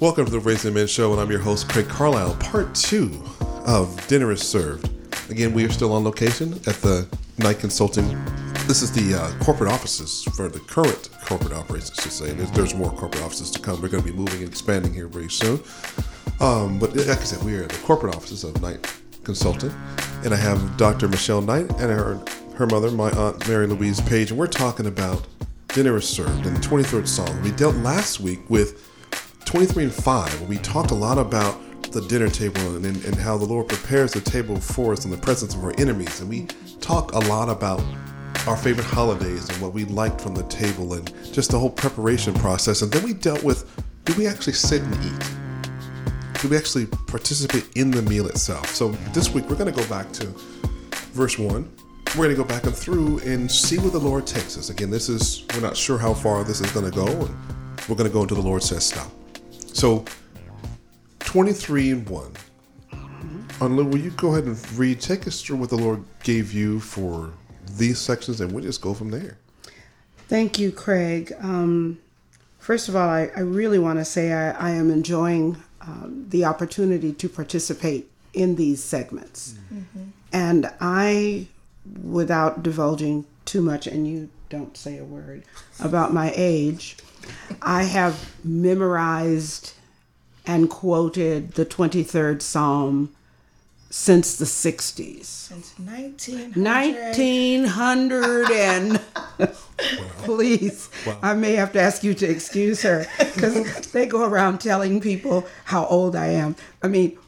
Welcome to the Raising Men Show, and I'm your host, Craig Carlisle. Part two of Dinner is Served. Again, we are still on location at the Knight Consulting. This is the uh, corporate offices for the current corporate operations, to say. There's, there's more corporate offices to come. We're going to be moving and expanding here very soon. Um, but like I said, we are at the corporate offices of Knight Consulting, and I have Dr. Michaelle Knight and her her mother, my aunt Mary Louise Page, and we're talking about dinner is served in the 23rd Psalm. We dealt last week with 23 and 5. We talked a lot about the dinner table and, and how the Lord prepares the table for us in the presence of our enemies, and we talked a lot about our favorite holidays and what we liked from the table and just the whole preparation process. And then we dealt with do we actually sit and eat? Do we actually participate in the meal itself? So this week we're going to go back to verse 1 we're going to go back and through and see where the Lord takes us. Again, this is, we're not sure how far this is going to go, and we're going to go until the Lord says stop. So, 23 and 1. Anla, will you go ahead and read, take us through what the Lord gave you for these sections, and we'll just go from there. Thank you, Craig. Um, first of all, I, I really want to say I, I am enjoying um, the opportunity to participate in these segments. Mm-hmm. And I without divulging too much, and you don't say a word about my age, I have memorized and quoted the 23rd Psalm since the 60s. Since 1900. 1900 and please, wow. I may have to ask you to excuse her because they go around telling people how old I am. I mean,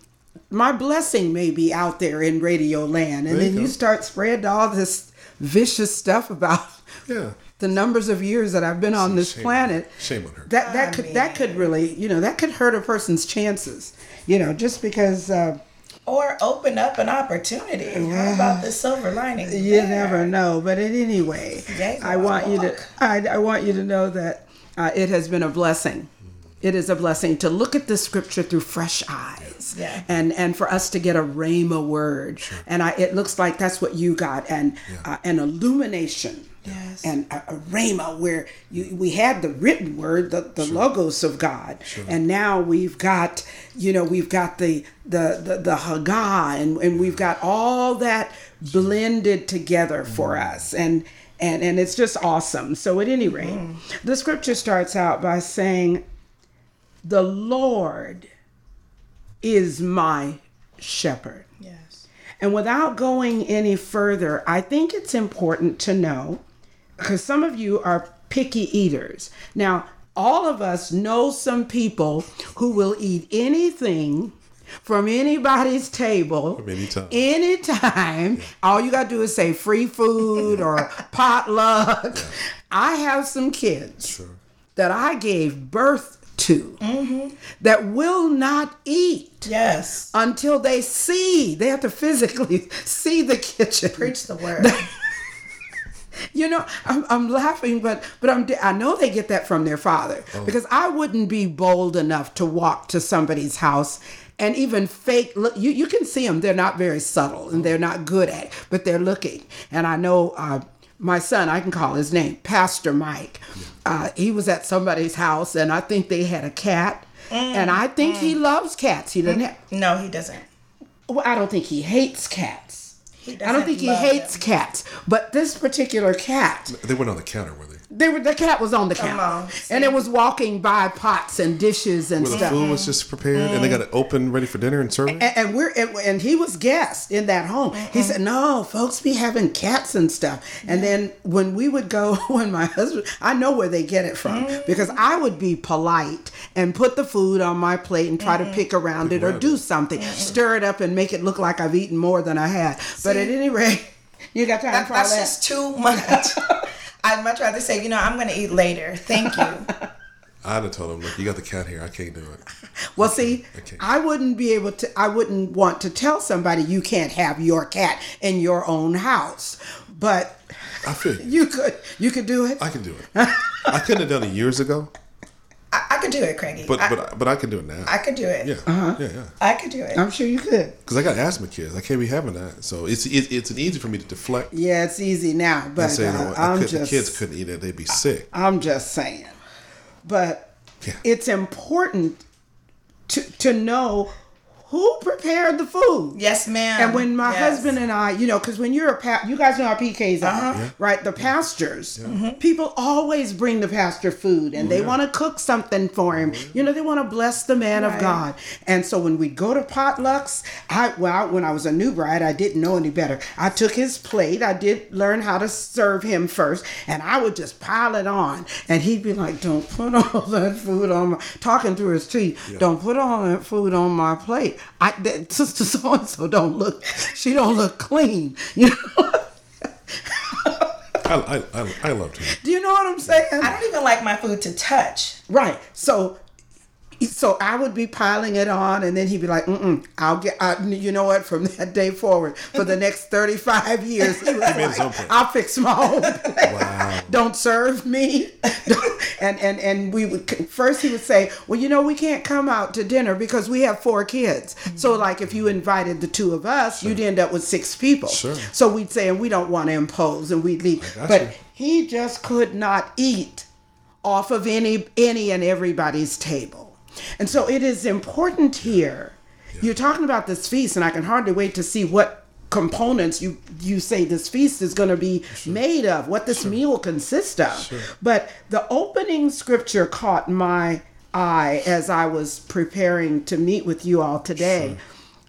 my blessing may be out there in radio land and then you, you start spreading all this vicious stuff about yeah. The numbers of years that I've been on this shame planet. Shame on her. That that I could mean. that could really you know that could hurt a person's chances. You know just because. Uh, or open up an opportunity. Yeah. How about the silver lining? You there? never know. But in anyway, I want you to I, I want you to know that uh, it has been a blessing it is a blessing to look at the scripture through fresh eyes yeah. and and for us to get a rhema word sure. and I, it looks like that's what you got and yeah. uh, an illumination yes. and a, a rhema where you, we had the written word the, the sure. logos of god sure. and now we've got you know we've got the the the, the Haggah and, and we've got all that blended together for mm. us and and and it's just awesome so at any rate mm. the scripture starts out by saying the Lord is my shepherd. Yes. And without going any further, I think it's important to know because some of you are picky eaters. Now, all of us know some people who will eat anything from anybody's table from anytime. anytime. Yeah. All you got to do is say free food or potluck. Yeah. I have some kids sure. that I gave birth to mm-hmm. that will not eat yes until they see they have to physically see the kitchen preach the word you know I'm, I'm laughing but but i'm i know they get that from their father oh. because i wouldn't be bold enough to walk to somebody's house and even fake look you, you can see them they're not very subtle and they're not good at it but they're looking and i know uh, my son, I can call his name, Pastor Mike. Uh, he was at somebody's house, and I think they had a cat. Mm, and I think mm. he loves cats. He doesn't have. No, he doesn't. Well, I don't think he hates cats. He I don't think he hates them. cats. But this particular cat. They went on the counter, were they? They were the cat was on the Come counter, on, and it was walking by pots and dishes and Where stuff. the food was just prepared, mm and they got it open, ready for dinner and serving. And, and we're and, and, he was guest in that home. mm He said, "No, folks be having cats and stuff." And yeah. then when we would go, when my husband, I know where they get it from mm because I would be polite and put the food on my plate and try to mm-hmm. pick around pick it or do something, mm-hmm. stir it up and make it look like I've eaten more than I had. See, but at any rate. You got time that, for all that? That's just too much. I'd much rather say, you know, I'm going to eat later. Thank you. I'd have told him, look, you got the cat here. I can't do it. Well, see, I, I, wouldn't be able to, I wouldn't want to tell somebody you can't have your cat in your own house. But I feel you. you could, you could do it. I can do it. I couldn't have done it years ago. I, I could do it, Craigie. But I, but but I can do it now. I could do it. Yeah, uh-huh. yeah, yeah. I could do it. I'm sure you could. Because I got asthma kids. I can't be having that. So it's it, it's an easy for me to deflect. Yeah, it's easy now. But say, uh, you know, I'm just, the kids couldn't eat it. They'd be sick. I'm just saying. But yeah. it's important to to know who prepared the food. Yes, ma'am. And when my Yes. husband and I, you know, because when you're a pa- you guys know how PKs uh-huh. are, right? The pastors, mm-hmm. people always bring the pastor food, and oh, they want to cook something for him. Oh, you know, they want to bless the man of God. And so when we go to potlucks, I well, when I was a new bride, I didn't know any better. I took his plate. I did learn how to serve him first, and I would just pile it on, and he'd be like, "Don't put all that food on my," talking through his teeth. Don't put all that food on my plate. I that, sister so and so don't look. She don't look clean. You know. I, I, I, I loved him. Do you know what I'm saying? I don't even like my food to touch. Right. So so I would be piling it on, and then he'd be like, Mm-mm, "I'll get." I, you know what? From that day forward, for the next thirty-five years, he was like, "I'll fix my own. Wow. Don't serve me." and and and we would first he would say, "Well, you know, we can't come out to dinner because we have four kids. So, like, if you invited the two of us, you'd end up with six people. Sure. So we'd say, and we don't want to impose, and we'd leave. But you. he just could not eat off of any any and everybody's table. And so it is important here. You're talking about this feast, and I can hardly wait to see what components you you say this feast is going to be made of, what this meal consists of. But the opening scripture caught my eye as I was preparing to meet with you all today.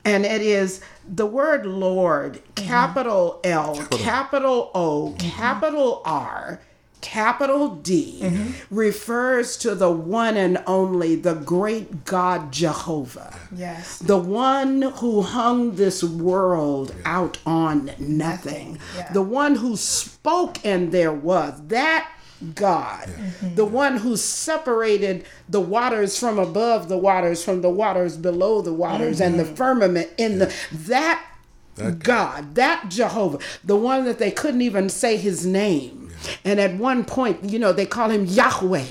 And it is the word Lord, capital L, capital. O, capital R, capital D, mm-hmm. refers to the one and only, the great God Jehovah. Yes. The one who hung this world out on nothing. Yeah. The one who spoke and there was. That God. The mm-hmm. one who separated the waters from above the waters from the waters below the waters and the mm-hmm. firmament in the that God, that Jehovah, the one that they couldn't even say his name. And at one point, you know, they call him Yahweh.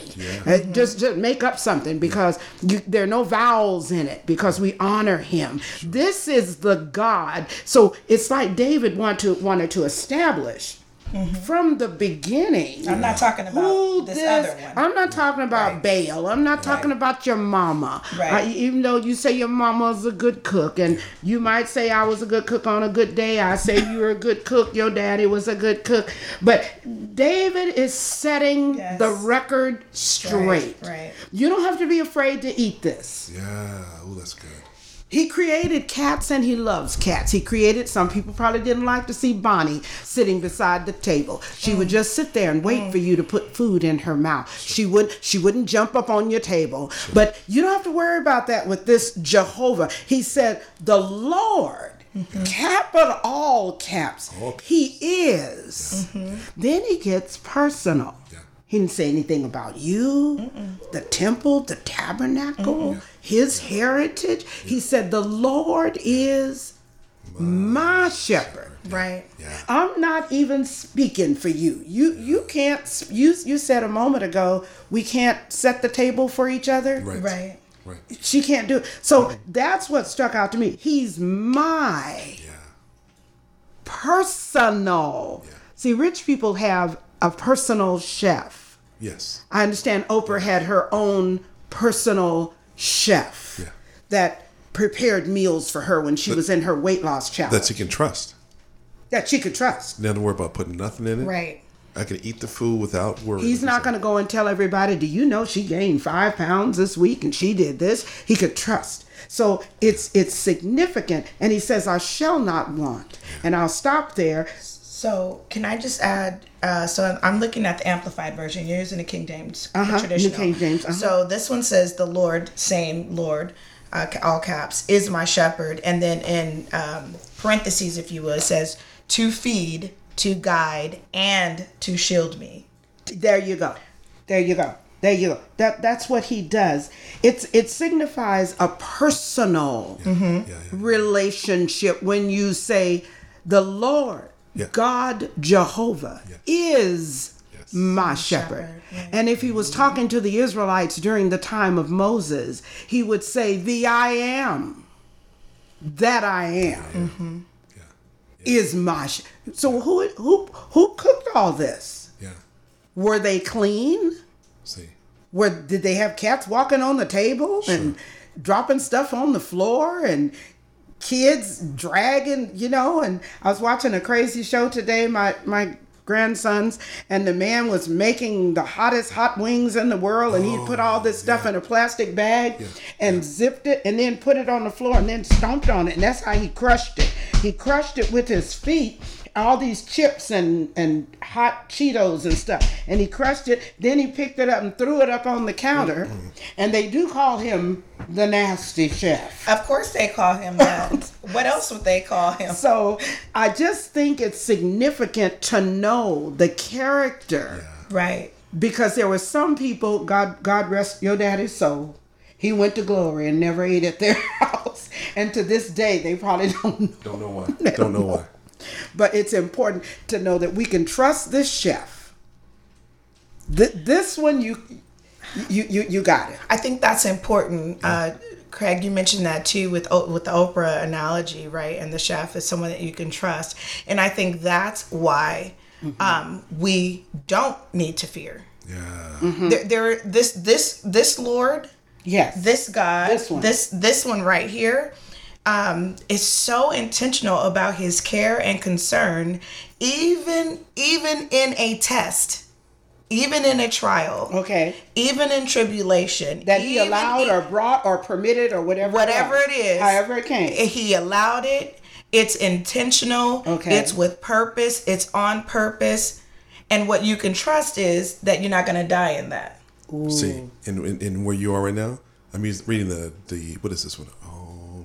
Uh, just, just make up something because you, there are no vowels in it because we honor him. This is the God. So it's like David want to, wanted to establish from the beginning. I'm not talking about who this, this- other one. I'm not talking about Baal. I'm not talking about your mama. Right. Uh, even though you say your mama's a good cook, and you might say I was a good cook on a good day. I say you were a good cook. Your daddy was a good cook. But David is setting Yes. the record straight. Right, right. You don't have to be afraid to eat this. Yeah. Oh, that's good. He created cats and he loves cats. He created some people probably didn't like to see Bonnie sitting beside the table. She would mm. just sit there and wait for mm. you to put food in her mouth. She would she wouldn't jump up on your table. But you don't have to worry about that with this Jehovah. He said, "The Lord mm-hmm. Capital all caps. All caps. He is. Mm-hmm. Then he gets personal. Yeah. He didn't say anything about you, the temple, the tabernacle, his heritage. He said, The Lord is my shepherd. Right. Yeah. I'm not even speaking for you. You you can't s- you you said a moment ago we can't set the table for each other. Right. Right. Right. She can't do it. So that's what struck out to me. He's my Yeah. personal. See, rich people have a personal chef. Yes. I understand Oprah had her own personal chef Yeah. that prepared meals for her when she was in her weight loss challenge That she can trust. that she could trust. Never worry about putting nothing in it. Right. I can eat the food without worry. He's not going to go and tell everybody, do you know she gained five pounds this week and she did this? He could trust. So it's it's significant. And he says, I shall not want. And I'll stop there. So can I just add? Uh, so I'm, I'm looking at the amplified version. You're using the King James, the Uh-huh, New traditional. King James, uh-huh. So this one says, "The Lord, same Lord, uh, all caps, is my shepherd." And then in um, parentheses, if you will, it says, "To feed, to guide, and to shield me." There you go. There you go. There you go. That that's what he does. It's it signifies a personal Yeah, yeah. relationship when you say the Lord Yeah. God Jehovah is Yes. my shepherd. shepherd, right. And if he was talking to the Israelites during the time of Moses, he would say, The I am that I am mm-hmm. Yeah. is my sh-. So who who who cooked all this? Yeah. Were they clean? See. Were did they have cats walking on the table and dropping stuff on the floor and kids dragging, you know, and I was watching a crazy show today, my my grandsons, and the man was making the hottest hot wings in the world and he put all this oh, stuff in a plastic bag and zipped it and then put it on the floor and then stomped on it and that's how he crushed it. He crushed it with his feet all these chips and and hot Cheetos and stuff. And he crushed it. Then he picked it up and threw it up on the counter. And they do call him the nasty chef. Of course, they call him that. what else would they call him? So I just think it's significant to know the character Right. because there were some people. God God rest your daddy's soul. He went to glory and never ate at their house. And to this day, they probably don't know. Don't know why. Don't know why. But it's important to know that we can trust this chef. Th- this one, you, you, you, you got it. I think that's important. Uh, Craig, you mentioned that too with with the Oprah analogy, right? And the chef is someone that you can trust, and I think that's why um, we don't need to fear. Yeah. There, there, this, this, this Lord, Yes. this God, This one. this this one right here, um, is so intentional about His care and concern, even even in a test, even in a trial, Okay. even in tribulation, That he allowed in- or brought or permitted or whatever. whatever was, it is, However it came. He allowed it. It's intentional. Okay. It's with purpose. It's on purpose. And what you can trust is that you're not going to die in that. See, in, in, in where you are right now, I'm reading the, the, what is this one?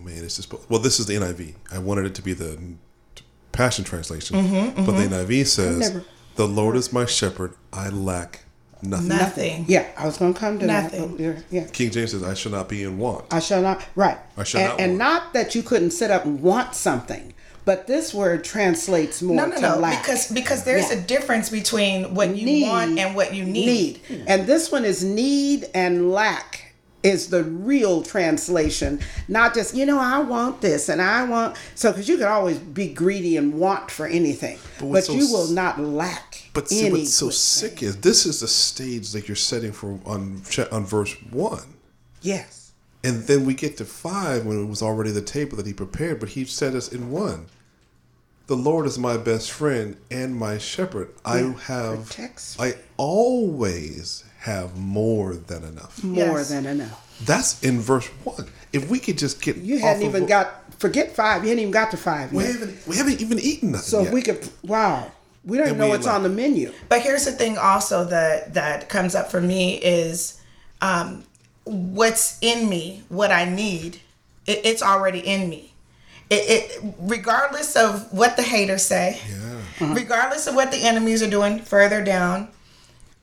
Oh, man, it's just, well, this is the NIV. I wanted it to be the Passion Translation. Mm-hmm, But the NIV says, The Lord is my shepherd, I lack nothing. Nothing. yeah, I was going to come to Nothing. that. Yeah, Yeah. King James says, I shall not be in want. I shall not. Right. I shall and, not and want. not that you couldn't sit up and want something, but this word translates more No, no, to no. lack. Because because there's Yeah. a difference between what you Need. want and what you need. need. And this one is need and lack is the real translation. Not just, you know, I want this and I want so because you can always be greedy and want for anything. But, what's so you will not lack. But see, what's so sick thing. is this is the stage that you're setting for on on verse one, Yes. and then we get to five when it was already the table that he prepared, but he set us in one. The Lord is my best friend and my shepherd. I have, protects. I always have more than enough. More Yes. than enough. That's in verse one. If we could just get, You hadn't of even what- got forget five. You hadn't even got to five we yet. haven't, we haven't even eaten nothing. So yet. if we could wow. We don't And even know we what's like- on the menu. But here's the thing also that that comes up for me is um, what's in me, what I need, it, it's already in me. It, it regardless of what the haters say, yeah. regardless of what the enemies are doing further down.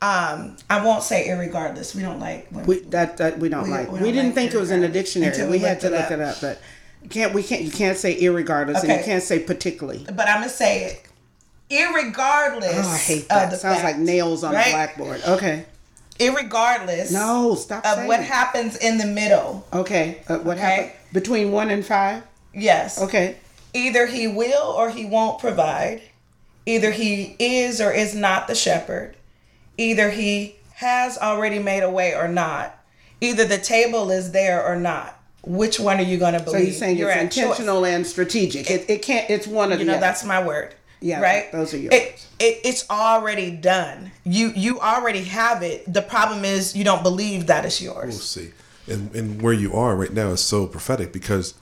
Um, I won't say irregardless. We don't like We that, that we don't We- like. we We, don't didn't like think it was in the dictionary. until We, we had to look it it up. up, but you can't we can't you can't say irregardless and you can't say particularly. but I'm gonna say it. Irregardless Oh, I hate of that. the Sounds fact, like nails on right? a blackboard. Okay. Irregardless No, stop of saying what it. happens in the middle. Okay. Uh, what Okay. happened between one and five? Yes. Okay. Either he will or he won't provide. Either he is or is not the shepherd. Either he has already made a way or not. Either the table is there or not. Which one are you going to believe? So you're saying You're it's at choice. intentional and strategic. It, it can't. It's one of You the. know, other. that's my word. Yeah, Right. those are yours. It, it, it's already done. You you already have it. The problem is you don't believe that it's yours. We'll see. And and where you are right now is so prophetic because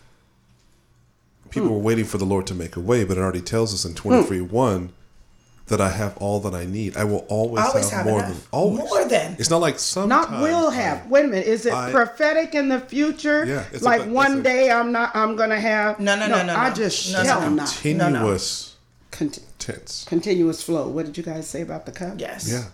people Hmm. were waiting for the Lord to make a way, but it already tells us in twenty three one that I have all that I need. I will always, Always have, have more enough. than always. More than. It's not like some. Not will I- have. Wait a minute. Is it I- prophetic in the future? Yeah, it's like a- one it's a- day I'm not. I'm gonna have. No, no, no, no, I no. just No, no, shall no. not. Continuous Conti- tense. continuous flow. What did you guys say about the cup? Yes. Yeah.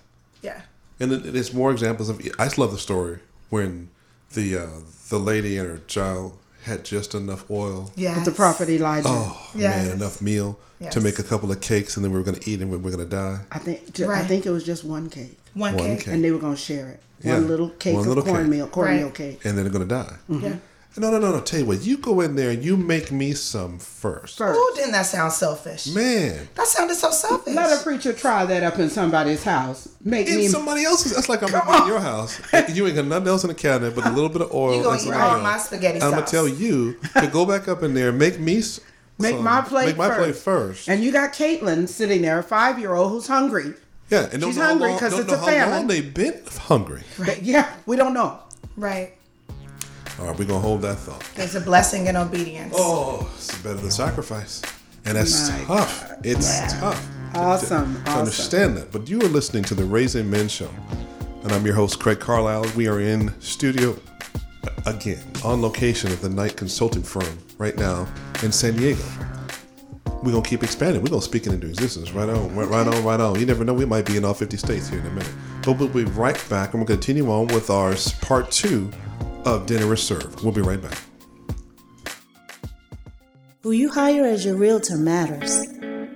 Yeah. And it, it's more examples of. I just love the story when the uh, the lady and her child had just enough oil. Yeah. With the prophet Elijah. Oh Yes. man, enough meal Yes. to make a couple of cakes, and then we were going to eat, and we were going to die. I think. ju- I think it was just one cake, One, One cake. cake. and they were gonna share it. Yeah, One little cake one of little cake. cornmeal, cornmeal Right. cake. and then they're going to die. Mm-hmm. Yeah. No, no, no, no. Tell you what, you go in there and you make me some first. First. Ooh, didn't that sound selfish? Man, That sounded so selfish. Let a preacher try that up in somebody's house. Make in me somebody else's. That's like I'm in your house. You ain't got nothing else in the cabinet but a little bit of oil. You gonna eat all my spaghetti sauce. I'm gonna tell you to go back up in there, and make me s- make my plate Make my first. plate first. And you got Caitlin sitting there, a five year old who's hungry. yeah, and don't she's know hungry 'cause it's know a how famine. long they've been hungry. But yeah, we don't know. Right. All right, we're gonna hold that thought. There's a blessing in obedience. Oh, it's better than sacrifice, and that's My tough. It's Yeah. tough. Awesome, to awesome. understand that. But you are listening to the Raising Men Show, and I'm your host Craig Carlisle. We are in studio again on location at the Knight Consulting Firm right now in San Diego. We're gonna keep expanding. We're gonna speak it into existence. Right on, right, right on, right on. You never know. We might be in all 50 states here in a minute. But we'll be right back, and we'll continue on with our part two of Dinner is Served. We'll be right back. Who you hire as your realtor matters.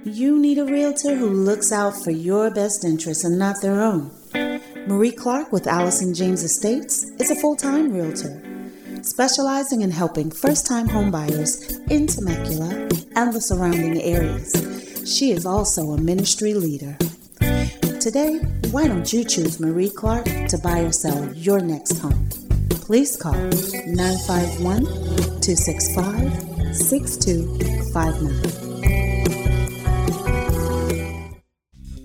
You need a realtor who looks out for your best interests and not their own. Marie Clark with Allison James Estates is a full time realtor, specializing in helping first time homebuyers in Temecula and the surrounding areas. She is also a ministry leader. Today, why don't you choose Marie Clark to buy or sell your next home? Please call 951 265 6259.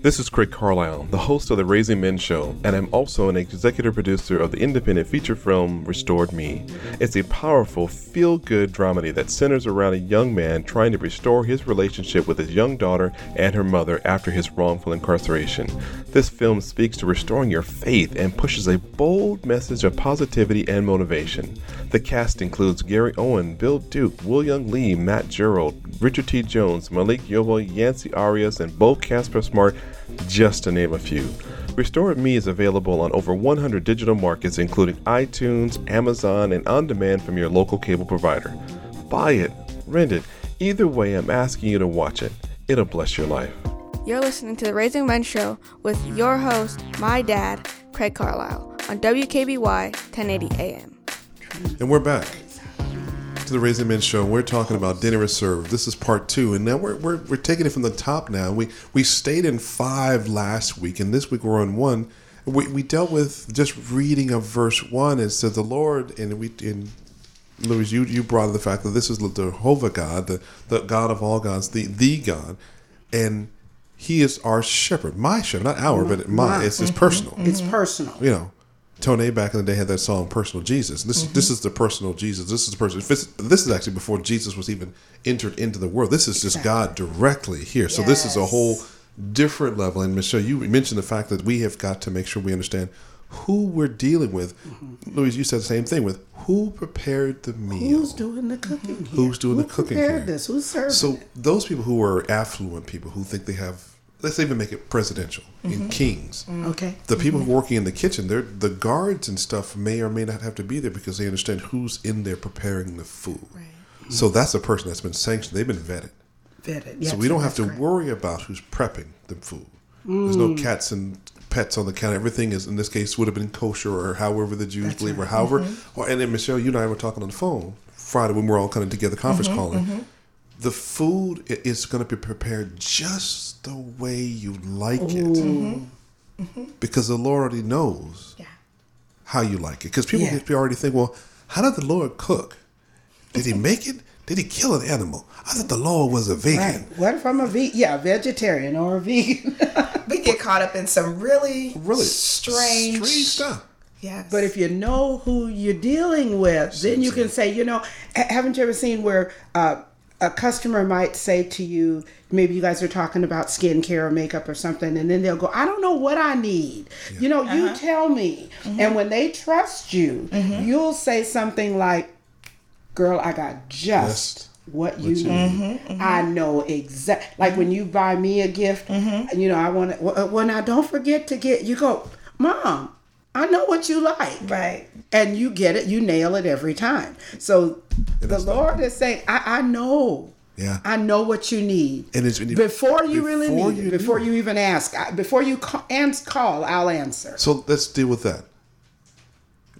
This is Craig Carlisle, the host of the Raising Men Show, and I'm also an executive producer of the independent feature film Restored Me. It's a powerful, feel good dramedy that centers around a young man trying to restore his relationship with his young daughter and her mother after his wrongful incarceration. This film speaks to restoring your faith and pushes a bold message of positivity and motivation. The cast includes Gary Owen, Bill Duke, William Lee, Matt Gerald, Richard T. Jones, Malik Yoba, Yancey Arias, and Beau Casper Smart, just to name a few. Restore Me is available on over 100 digital markets, including iTunes, Amazon, and on demand from your local cable provider. Buy it, rent it. Either way, I'm asking you to watch it. It'll bless your life. You're listening to the Raising Men Show with your host, my dad, Craig Carlisle, on WKBY 1080 AM. And we're back to the Raising Men Show. We're talking about dinner is served. This is part two, and now we're, we're, we're taking it from the top. Now we we stayed in five last week, and this week we're on one. We, we dealt with just reading of verse one. It said the Lord, and we in Louis, you you brought the fact that this is the Jehovah God, the the God of all gods, the the God, and He is our shepherd, my shepherd, not our, but my. My. It's it's personal mm-hmm. It's personal. you know, Tone back in the day had that song "Personal Jesus." This mm-hmm. this is the personal Jesus. This is the person. This, this is actually before Jesus was even entered into the world. This is just God directly here. So this is a whole different level. And Michaelle, you mentioned the fact that we have got to make sure we understand who we're dealing with. Mm-hmm. Louise, you said the same thing with who prepared the meal. Who's doing the cooking? Here? Who's doing Who the cooking prepared here? this? Who's serving? So it? those people who are affluent people who think they have, let's even make it presidential in mm-hmm. kings. Mm-hmm. okay. The people are working in the kitchen, they're the guards and stuff may or may not have to be there because they understand who's in there preparing the food. So that's a person that's been sanctioned. They've been vetted. Vetted. so we don't have to correct. worry about who's prepping the food. There's no mm. cats and pets on the counter. Everything is in this case would have been kosher or however the Jews believe or however. Or, and then Michaelle, you and I were talking on the phone Friday when we were all kind of together conference calling. The food is going to be prepared just the way you like it, mm-hmm. Mm-hmm. Mm-hmm. because the Lord already knows Yeah. how you like it. Because people, Yeah. people already think, well, how did the Lord cook? Did he make it? Did he kill an animal? I thought the Lord was a vegan. Right. What if I'm a ve- yeah, vegetarian or a vegan? We get caught up in some really, Really strange, strange stuff. Yes. But if you know who you're dealing with, then you can say, you know, haven't you ever seen where uh, a customer might say to you, maybe you guys are talking about skincare or makeup or something, and then they'll go, I don't know what I need. You know, you uh-huh. tell me. Mm-hmm. And when they trust you, mm-hmm. you'll say something like, Girl, I got just. What you need, mm-hmm, I know exact. Like when you buy me a gift, you know I want to. Well, uh, well, now don't forget to get. You go, Mom. I know what you like right. and you get it you nail it every time so the that's lord is saying i, I know Yeah. i know what you need And it's- and it- before you really need you it before you even ask I- before you call, ans- call i'll answer So let's deal with that.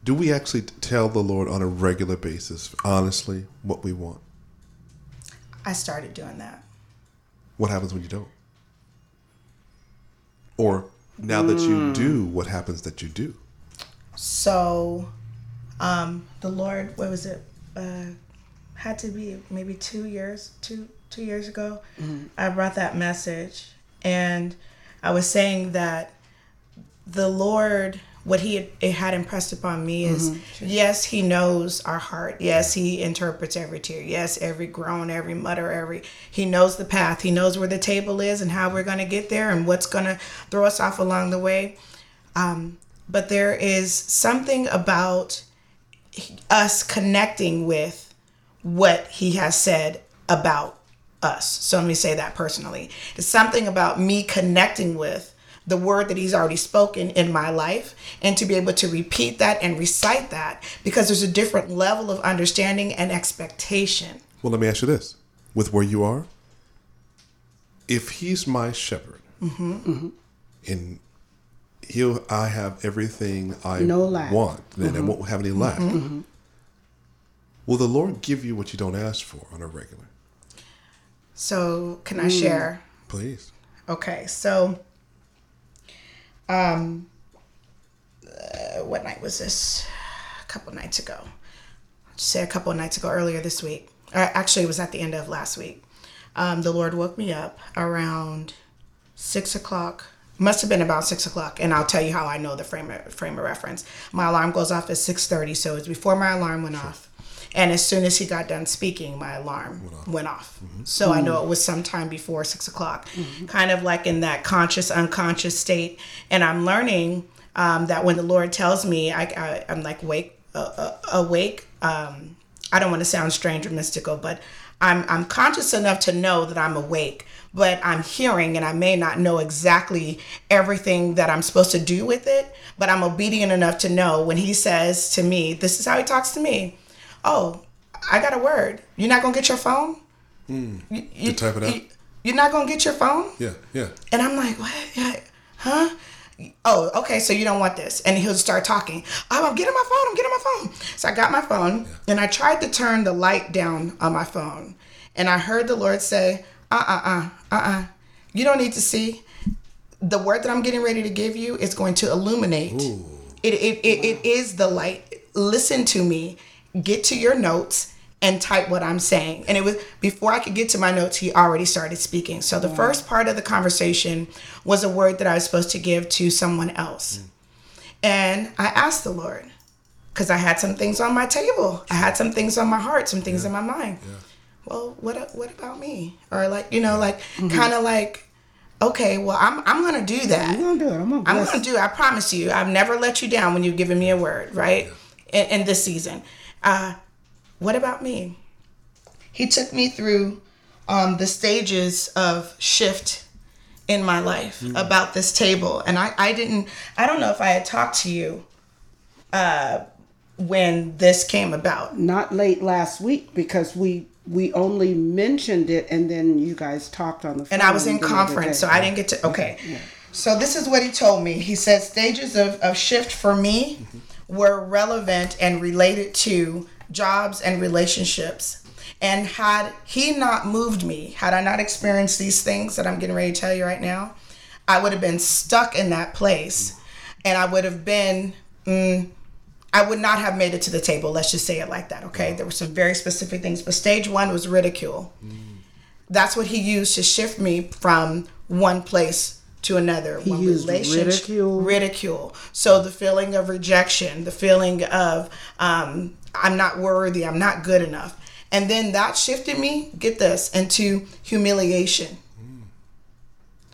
Do we actually tell the Lord on a regular basis, honestly, what we want? I started doing that. What happens when you don't? Or now that you hmm. do, what happens that you do? So, um, the Lord, what was it? Uh, had to be maybe two years, two two years ago. I brought that message, and I was saying that the Lord, what He had, it had impressed upon me is, yes, He knows our heart. Yes, He interprets every tear. Yes, every groan, every mutter, every He knows the path. He knows where the table is and how we're going to get there and what's going to throw us off along the way but there is something about us connecting with what he has said about us. So let me say that personally. It's something about me connecting with the word that he's already spoken in my life and to be able to repeat that and recite that because there's a different level of understanding and expectation. Well, let me ask you this: with where you are, if He's my shepherd, mm-hmm. and He'll, I have everything I No lack. want, and I won't have any lack. Will the Lord give you what you don't ask for on a regular? So, can I share? Please. Okay, so um uh, what night was this? A couple nights ago. Say a couple nights ago, earlier this week. Or actually, it was at the end of last week. Um, the Lord woke me up around six o'clock. Must have been about six o'clock, and I'll tell you how I know the frame of, frame of reference. My alarm goes off at six thirty, so it's before my alarm went off. And as soon as he got done speaking, my alarm went off. So I know it was sometime before six o'clock, kind of like in that conscious, unconscious state. And I'm learning um, that when the Lord tells me, I, I, I'm like wake, uh, uh, awake. Um, I don't want to sound strange or mystical, but I'm, I'm conscious enough to know that I'm awake, but I'm hearing and I may not know exactly everything that I'm supposed to do with it, but I'm obedient enough to know when he says to me, this is how he talks to me. Oh, I got a word. You're not going to get your phone? Hmm. You, you, type it out? You, you're not going to get your phone? Yeah, yeah. And I'm like, what? Yeah, Huh? Oh, okay. So you don't want this. And he'll start talking. I'm getting my phone. I'm getting my phone. So I got my phone and I tried to turn the light down on my phone. And I heard the Lord say, uh uh uh, uh uh. You don't need to see. The word that I'm getting ready to give you is going to illuminate. It, it, it, it is the light. Listen to me. Get to your notes and type what I'm saying. And it was before I could get to my notes, he already started speaking. So the first part of the conversation was a word that I was supposed to give to someone else. And I asked the Lord, because I had some things on my table. I had some things on my heart, some things in my mind. Well, what what about me? Or like, you know, like kind of like, okay, well, I'm I'm gonna do that. I'm gonna do it. I'm gonna I'm going to do it. I promise you. I've never let you down when you've given me a word, right? In, in this season. Uh, what about me? He took me through um, the stages of shift in my life about this table. And I, I didn't, I don't know if I had talked to you uh, when this came about. not late last week because we we only mentioned it and then you guys talked on the phone and I was in conference, so I didn't get to. Okay, so this is what he told me. He said stages of, of shift for me were relevant and related to jobs and relationships. And had he not moved me, had I not experienced these things that I'm getting ready to tell you right now, I would have been stuck in that place, and I would have been. Mm, I would not have made it to the table. Let's just say it like that. Okay, there were some very specific things, but stage one was ridicule that's what he used to shift me from one place to another. He one used ridicule. Ridicule. So the feeling of rejection, the feeling of um, I'm not worthy, I'm not good enough, and then that shifted me. Get this into humiliation.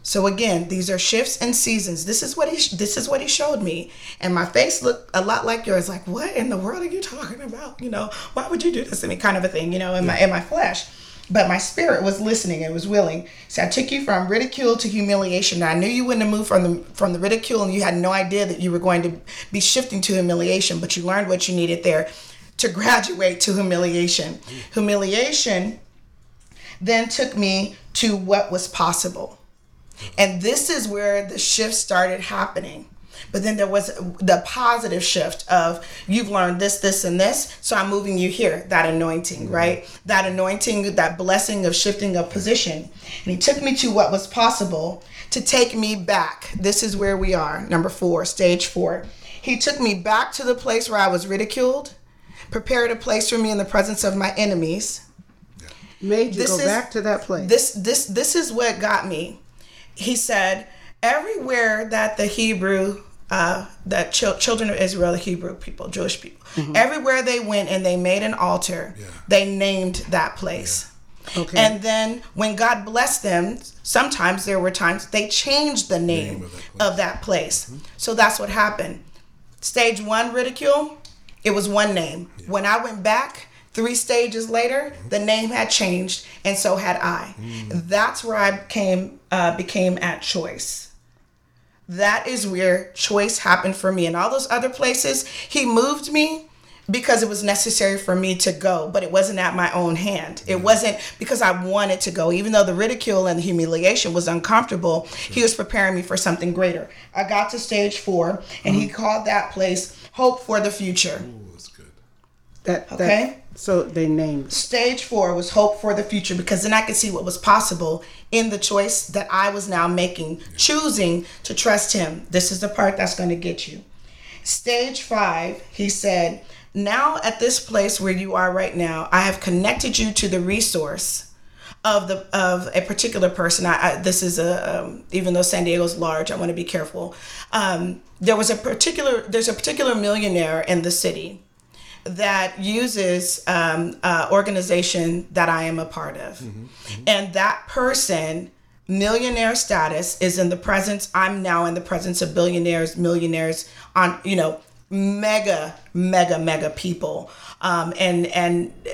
So again, these are shifts and seasons. This is what he this is what he showed me, and my face looked a lot like yours. Like, what in the world are you talking about? You know, why would you do this to me? Kind of a thing. You know, in my in my flesh, but my spirit was listening and was willing. So I took you from ridicule to humiliation. Now, I knew you wouldn't have moved from the from the ridicule, and you had no idea that you were going to be shifting to humiliation. But you learned what you needed there to graduate to humiliation. Humiliation then took me to what was possible. And this is where the shift started happening. But then there was the positive shift of you've learned this, this, and this, so I'm moving you here. That anointing, mm-hmm. right? That anointing, that blessing of shifting of position. And he took me to what was possible to take me back. This is where we are, number four, stage four. He took me back to the place where I was ridiculed, prepared a place for me in the presence of my enemies. Made you This go is- back to that place. This this this is what got me. He said, everywhere that the Hebrew uh, that chil- children of Israel, the Hebrew people, Jewish people, everywhere they went and they made an altar, they named that place. okay. And then when God blessed them, sometimes there were times they changed the name, of that place. of that place. So that's what happened. Stage one ridicule, it was one name. When I went back, three stages later, the name had changed, and so had I. That's where I became uh, became at choice. That is where choice happened for me. And all those other places, he moved me because it was necessary for me to go, but it wasn't at my own hand. It wasn't because I wanted to go. Even though the ridicule and the humiliation was uncomfortable, he was preparing me for something greater. I got to stage four, and he called that place Hope for the Future. Ooh, that's good. that, that, okay. So they named. Stage four was hope for the future because then I could see what was possible in the choice that I was now making, choosing to trust him. This is the part that's going to get you. Stage five, he said, Now at this place where you are right now, I have connected you to the resource of the of a particular person. I, I this is a um, even though San Diego's large, I want to be careful. Um, there was a particular there's a particular millionaire in the city that uses um, uh, organization that I am a part of, and that person millionaire status is in the presence i'm now in the presence of billionaires millionaires on you know mega mega mega people. Um, and and uh,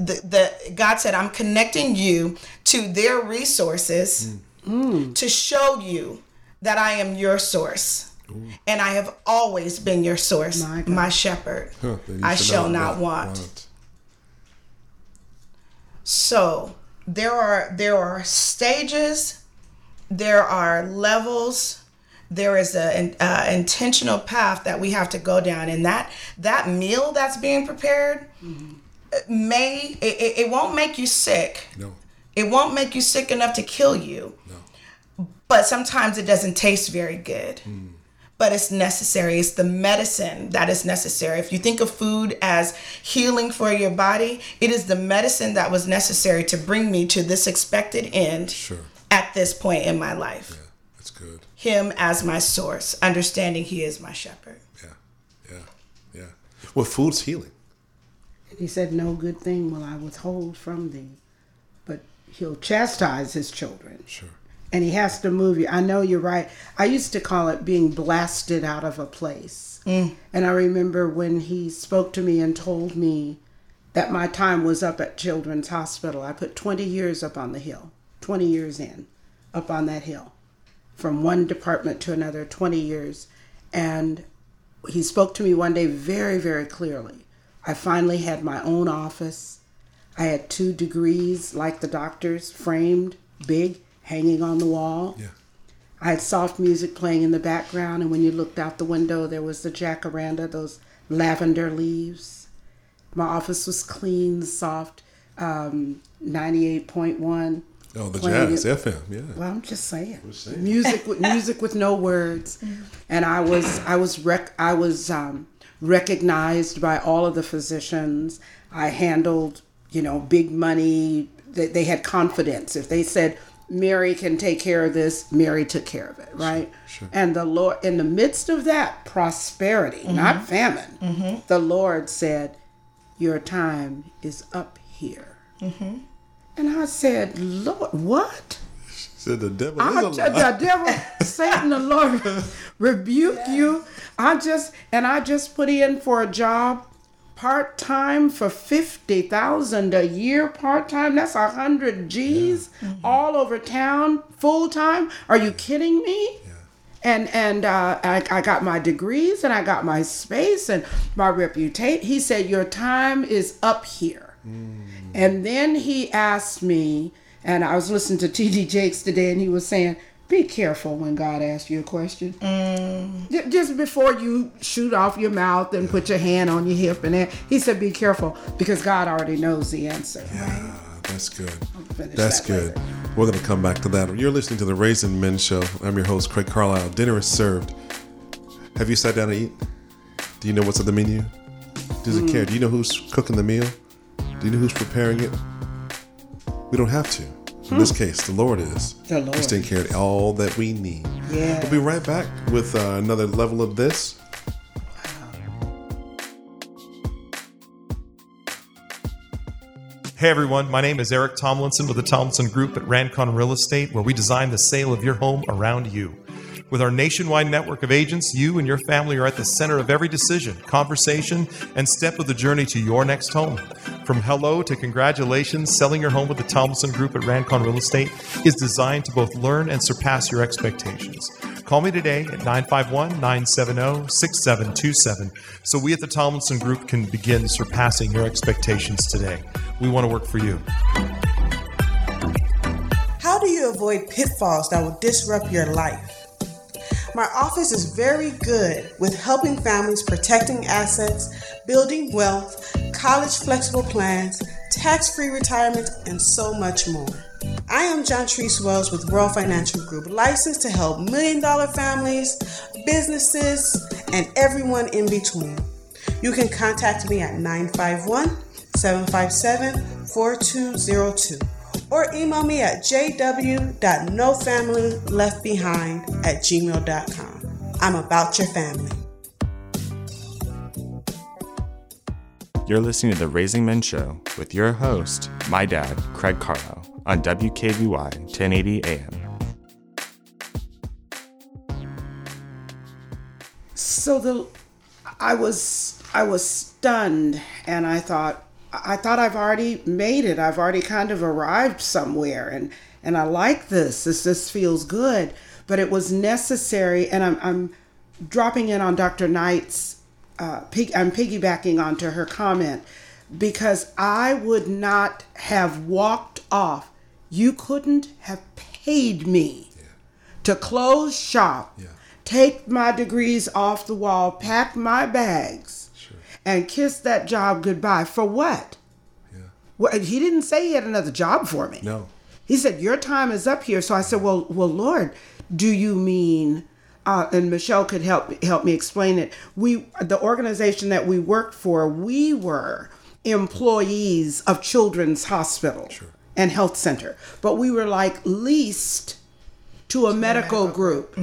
the, the god said i'm connecting you to their resources to show you that i am your source and i have always been your source My my, shepherd Huh, i shall not want so there are there are stages, there are levels, there is a an uh, intentional path that we have to go down, and that that meal that's being prepared may it, it, it won't make you sick. No. It won't make you sick enough to kill you. No, But sometimes it doesn't taste very good. But it's necessary. It's the medicine that is necessary. If you think of food as healing for your body, it is the medicine that was necessary to bring me to this expected end Sure. at this point in my life. Yeah, that's good. Him as my source, understanding he is my shepherd. Yeah, yeah, yeah. Well, food's healing. He said, No good thing will I withhold from thee, but he'll chastise his children. Sure. And he has to move you. I know you're right. I used to call it being blasted out of a place. Mm. And I remember when he spoke to me and told me that my time was up at Children's Hospital. I put 20 years up on the hill, 20 years in, up on that hill, from one department to another, 20 years. And he spoke to me one day very, very clearly. I finally had my own office. I had two degrees, like the doctors, framed, big, hanging on the wall. Yeah. I had soft music playing in the background, and when you looked out the window, there was the jacaranda, those lavender leaves. My office was clean, soft, um, 98.1. Oh, the jazz it- FM. Yeah. Well, I'm just saying. saying. Music with music with no words, and I was I was rec- I was um, recognized by all of the physicians. I handled you know big money. They, they had confidence. If they said Mary can take care of this, Mary took care of it, right? sure. And the Lord, in the midst of that prosperity, mm-hmm. not famine, mm-hmm. the Lord said, "Your time is up here." Mm-hmm. And I said, Lord, what? She said the devil I, the devil, Satan, the Lord rebuke you. I just and I just put in for a job part time for fifty thousand a year. Part time, that's a hundred G's all over town. Full time? Are you kidding me? And and uh, I, I got my degrees and I got my space and my reputation. He said your time is up here. And then he asked me, and I was listening to T.D. Jakes today, and he was saying, be careful when God asks you a question. J- Just before you shoot off your mouth and put your hand on your hip and that, he said, be careful because God already knows the answer. Ah, that's good. That's that good. later. We're going to come back to that. You're listening to the Raising Men Show. I'm your host, Craig Carlisle. Dinner is served. Have you sat down to eat? Do you know what's on the menu? Does it care? Do you know who's cooking the meal? Do you know who's preparing it? We don't have to. In this case, the Lord is. The Lord. He's taking care of all that we need. Yeah. We'll be right back with uh, another level of this. Hey everyone, my name is Eric Tomlinson with the Tomlinson Group at Rancon Real Estate, where we design the sale of your home around you. With our nationwide network of agents, you and your family are at the center of every decision, conversation, and step of the journey to your next home. From hello to congratulations, selling your home with the Tomlinson Group at Rancon Real Estate is designed to both learn and surpass your expectations. Call me today at 951 970 6727 so we at the Tomlinson Group can begin surpassing your expectations today. We want to work for you. How do you avoid pitfalls that will disrupt your life? My office is very good with helping families protecting assets, building wealth, college flexible plans, tax free retirement, and so much more. I am John Treese Wells with World Financial Group, licensed to help million dollar families, businesses, and everyone in between. You can contact me at 951 757 4202 or email me at jw.nofamilyleftbehind at gmail.com. I'm about your family. You're listening to The Raising Men Show with your host, my dad, Craig Carlo, on WKBY 1080 AM. So the I was I was stunned and I thought I thought I've already made it. I've already kind of arrived somewhere and and I like this. This this feels good, but it was necessary and I'm I'm dropping in on Dr. Knight's uh pig, I'm piggybacking onto her comment because I would not have walked off. You couldn't have paid me to close shop, take my degrees off the wall, pack my bags, and kiss that job goodbye. For what? Yeah. Well, he didn't say he had another job for me. No. He said, Your time is up here. So I said, Well, well, Lord, do you mean uh, and Michelle could help help me explain it. We the organization that we worked for, we were employees of Children's Hospital and Health Center, but we were like leased to a medical, group,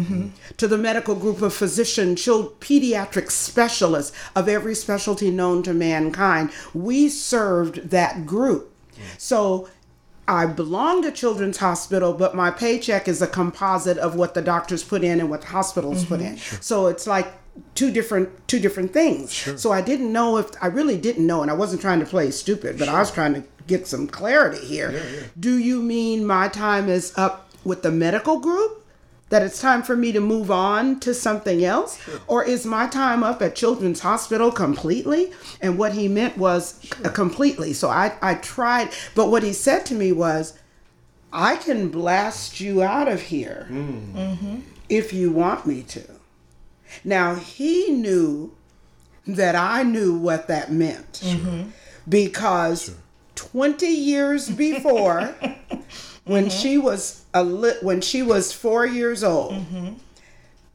to the medical group of physician, child, pediatric specialists of every specialty known to mankind. We served that group. So I belong to Children's Hospital, but my paycheck is a composite of what the doctors put in and what the hospitals put in. So it's like two different two different things. So I didn't know if I really didn't know, and I wasn't trying to play stupid, but I was trying to get some clarity here. Do you mean my time is up with the medical group? That it's time for me to move on to something else? Or is my time up at Children's Hospital completely? And what he meant was uh, completely. So I, I tried, but what he said to me was, I can blast you out of here hmm. mm-hmm. if you want me to. Now, he knew that I knew what that meant mm-hmm. because 20 years before, when mm-hmm. she was a li- when she was four years old,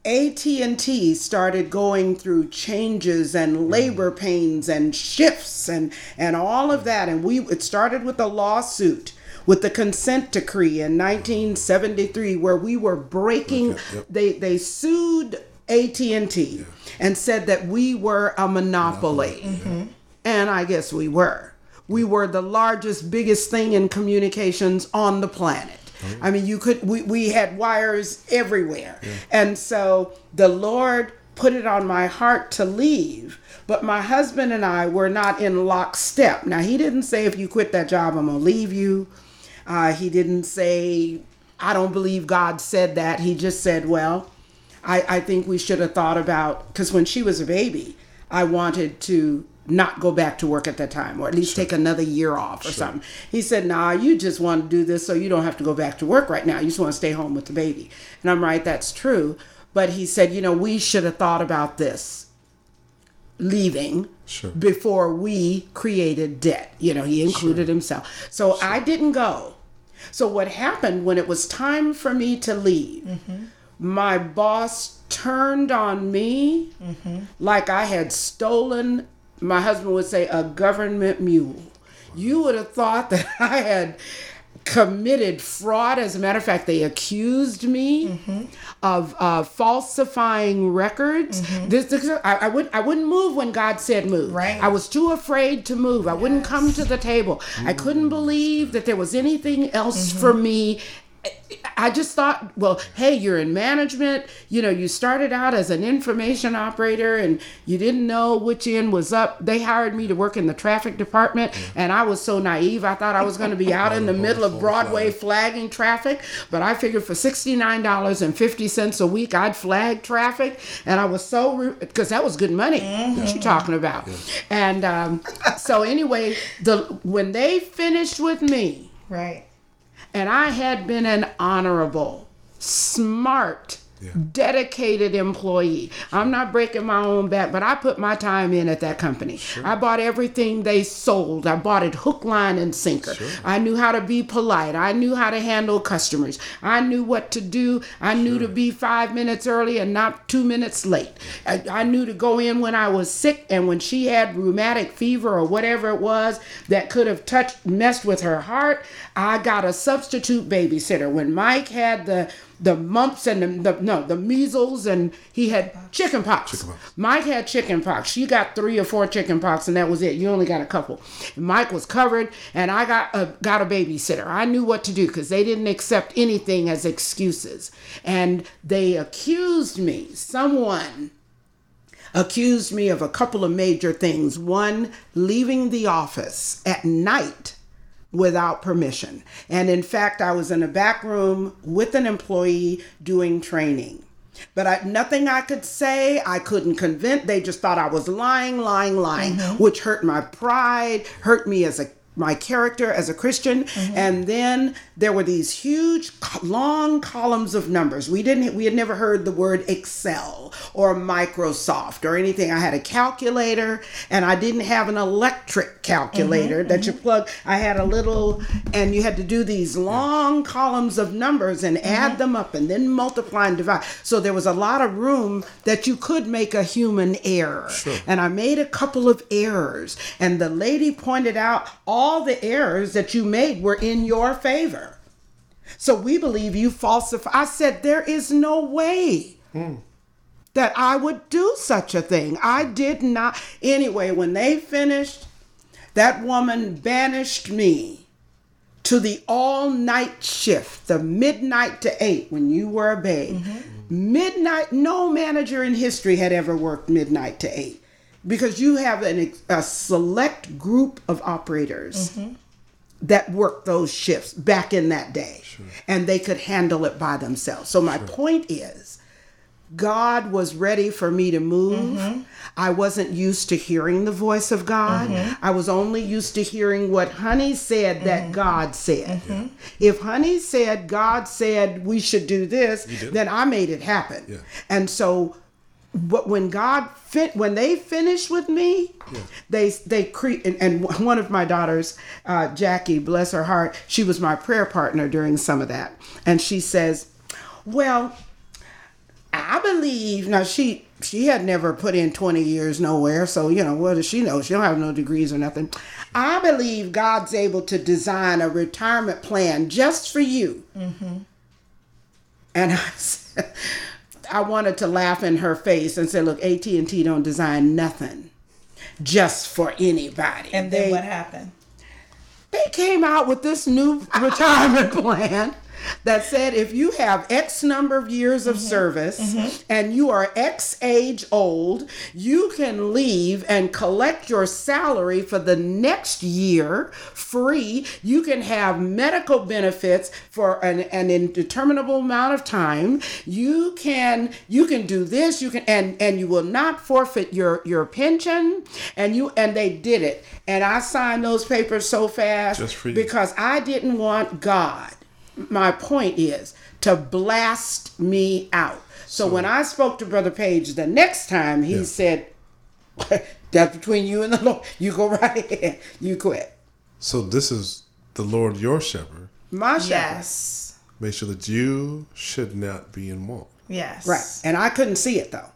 AT&T started going through changes and labor pains and shifts and and all of that and we it started with a lawsuit with the consent decree in 1973 where we were breaking they they sued AT&T and said that we were a monopoly. Mm-hmm. And I guess we were. We were the largest, biggest thing in communications on the planet. I mean, you could, we, we had wires everywhere. And so the Lord put it on my heart to leave. But my husband and I were not in lockstep. Now, he didn't say, if you quit that job, I'm going to leave you. Uh, he didn't say, I don't believe God said that. He just said, well, I, I think we should have thought about, because when she was a baby, I wanted to not go back to work at that time or at least take another year off or something. He said, Nah, you just want to do this so you don't have to go back to work right now. You just want to stay home with the baby. And I'm right, that's true. But he said, You know, we should have thought about this leaving Sure. before we created debt. You know, he included himself. So I didn't go. So what happened when it was time for me to leave? Mm-hmm. My boss turned on me mm-hmm. like I had stolen, my husband would say, a government mule. You would have thought that I had committed fraud. As a matter of fact, they accused me mm-hmm. of uh, falsifying records. Mm-hmm. This, this- I, I would I wouldn't move when God said move. Right. I was too afraid to move. I wouldn't come to the table. I couldn't mm. believe that there was anything else mm-hmm. for me. I just thought, well, hey, you're in management. You know, you started out as an information operator and you didn't know which end was up. They hired me to work in the traffic department, and I was so naive. I thought I was going to be out in the middle of Broadway flagging traffic, but I figured for $69.50 a week, I'd flag traffic. And I was so, because that was good money. What you talking about? And um, so, anyway, the when they finished with me, Right. And I had been an honorable, smart, dedicated employee. I'm not breaking my own back, but I put my time in at that company. I bought everything they sold. I bought it hook, line, and sinker. I knew how to be polite. I knew how to handle customers. I knew what to do. I knew to be five minutes early and not two minutes late. I, I knew to go in when I was sick and when she had rheumatic fever or whatever it was that could have touched, messed with her heart. I got a substitute babysitter. When Mike had the the mumps and the, the no the measles and he had chicken pox. Mike had chicken pox. She got three or four chicken pox and that was it. You only got a couple. Mike was covered and I got a got a babysitter. I knew what to do because they didn't accept anything as excuses and they accused me. Someone accused me of a couple of major things. One, leaving the office at night without permission. And in fact, I was in a back room with an employee doing training. But I, nothing I could say, I couldn't convince. They just thought I was lying, lying, lying, mm-hmm. which hurt my pride, hurt me as a my character as a Christian. Mm-hmm. And then there were these huge, long columns of numbers. We didn't, we had never heard the word Excel or Microsoft or anything. I had a calculator and I didn't have an electric calculator mm-hmm. that you mm-hmm. plug. I had a little, and you had to do these long columns of numbers and add them up and then multiply and divide. So there was a lot of room that you could make a human error. And I made a couple of errors. And the lady pointed out all the errors that you made were in your favor. So we believe you falsify. I said, there is no way hmm. that I would do such a thing. I did not. Anyway, when they finished, that woman banished me to the all night shift, the midnight to eight when you were a babe. Mm-hmm. Midnight, no manager in history had ever worked midnight to eight because you have an, a select group of operators mm-hmm. that worked those shifts back in that day and they could handle it by themselves. So, my point is, God was ready for me to move. Mm-hmm. I wasn't used to hearing the voice of God. Mm-hmm. I was only used to hearing what Honey said that God said. If Honey said God said we should do this, then I made it happen. And so but when God fin- when they finished with me, they they create and, and one of my daughters, uh, Jackie, bless her heart, she was my prayer partner during some of that, and she says, "Well, I believe now she she had never put in 20 years nowhere so you know what does she know? She don't have no degrees or nothing. I believe god's able to design a retirement plan just for you. And I, said, I wanted to laugh in her face and say look at&t don't design nothing just for anybody And then They- what happened? they came out with this new retirement plan that said if you have X number of years of mm-hmm. service mm-hmm. and you are X age old, you can leave and collect your salary for the next year free. You can have medical benefits for an, an indeterminable amount of time. You can you can do this, you can and and you will not forfeit your your pension and you and they did it. And I signed those papers so fast Just for you. because I didn't want God my point is to blast me out. So, when I spoke to Brother Page the next time, he Yeah. said, That's between you and the Lord. You go right ahead. You quit. So this is the Lord your shepherd. My shepherd. Yes. Make sure that you should not be in want. Yes. Right. And I couldn't see it though.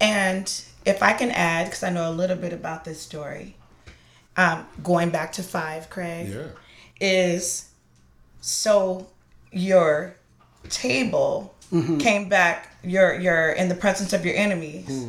And if I can add, because I know a little bit about this story, um, going back to five, Craig, Yeah. is so your table came back, your your in the presence of your enemies,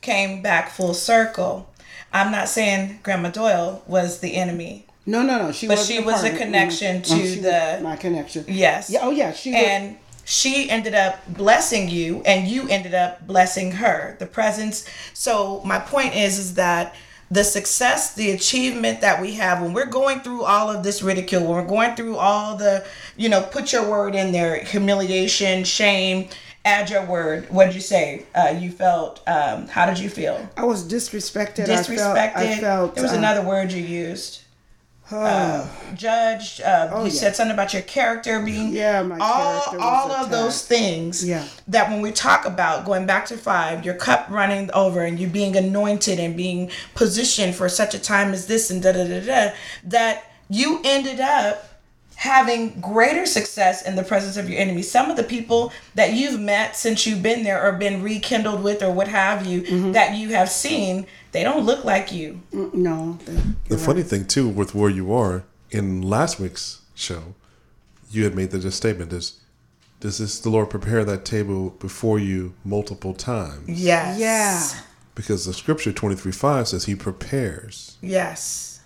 came back full circle. I'm not saying Grandma Doyle was the enemy. No, no, no. She But was she was a connection Mhm. to the- my connection. Yes. Yeah. Oh yeah. She was, and she ended up blessing you and you ended up blessing her the presence so my point is is that the success the achievement that we have when we're going through all of this ridicule when we're going through all the you know put your word in there humiliation shame add your word what did you say uh, you felt um, how did you feel I was disrespected. disrespected I felt. I felt there was uh, another word you used uh, judged. Uh, you yeah. said something about your character being Yeah, my all character all of those things. Yeah. That when we talk about going back to five, your cup running over and you being anointed and being positioned for such a time as this and da da da da, that you ended up having greater success in the presence of your enemies. Some of the people that you've met since you've been there or been rekindled with or what have you Mm-hmm. that you have seen, they don't look like you. Mm, no. The funny thing too, with where you are in last week's show, you had made the statement: is does this the Lord prepare that table before you multiple times? Yes. Yeah. Because the Scripture twenty three five says He prepares, Yes.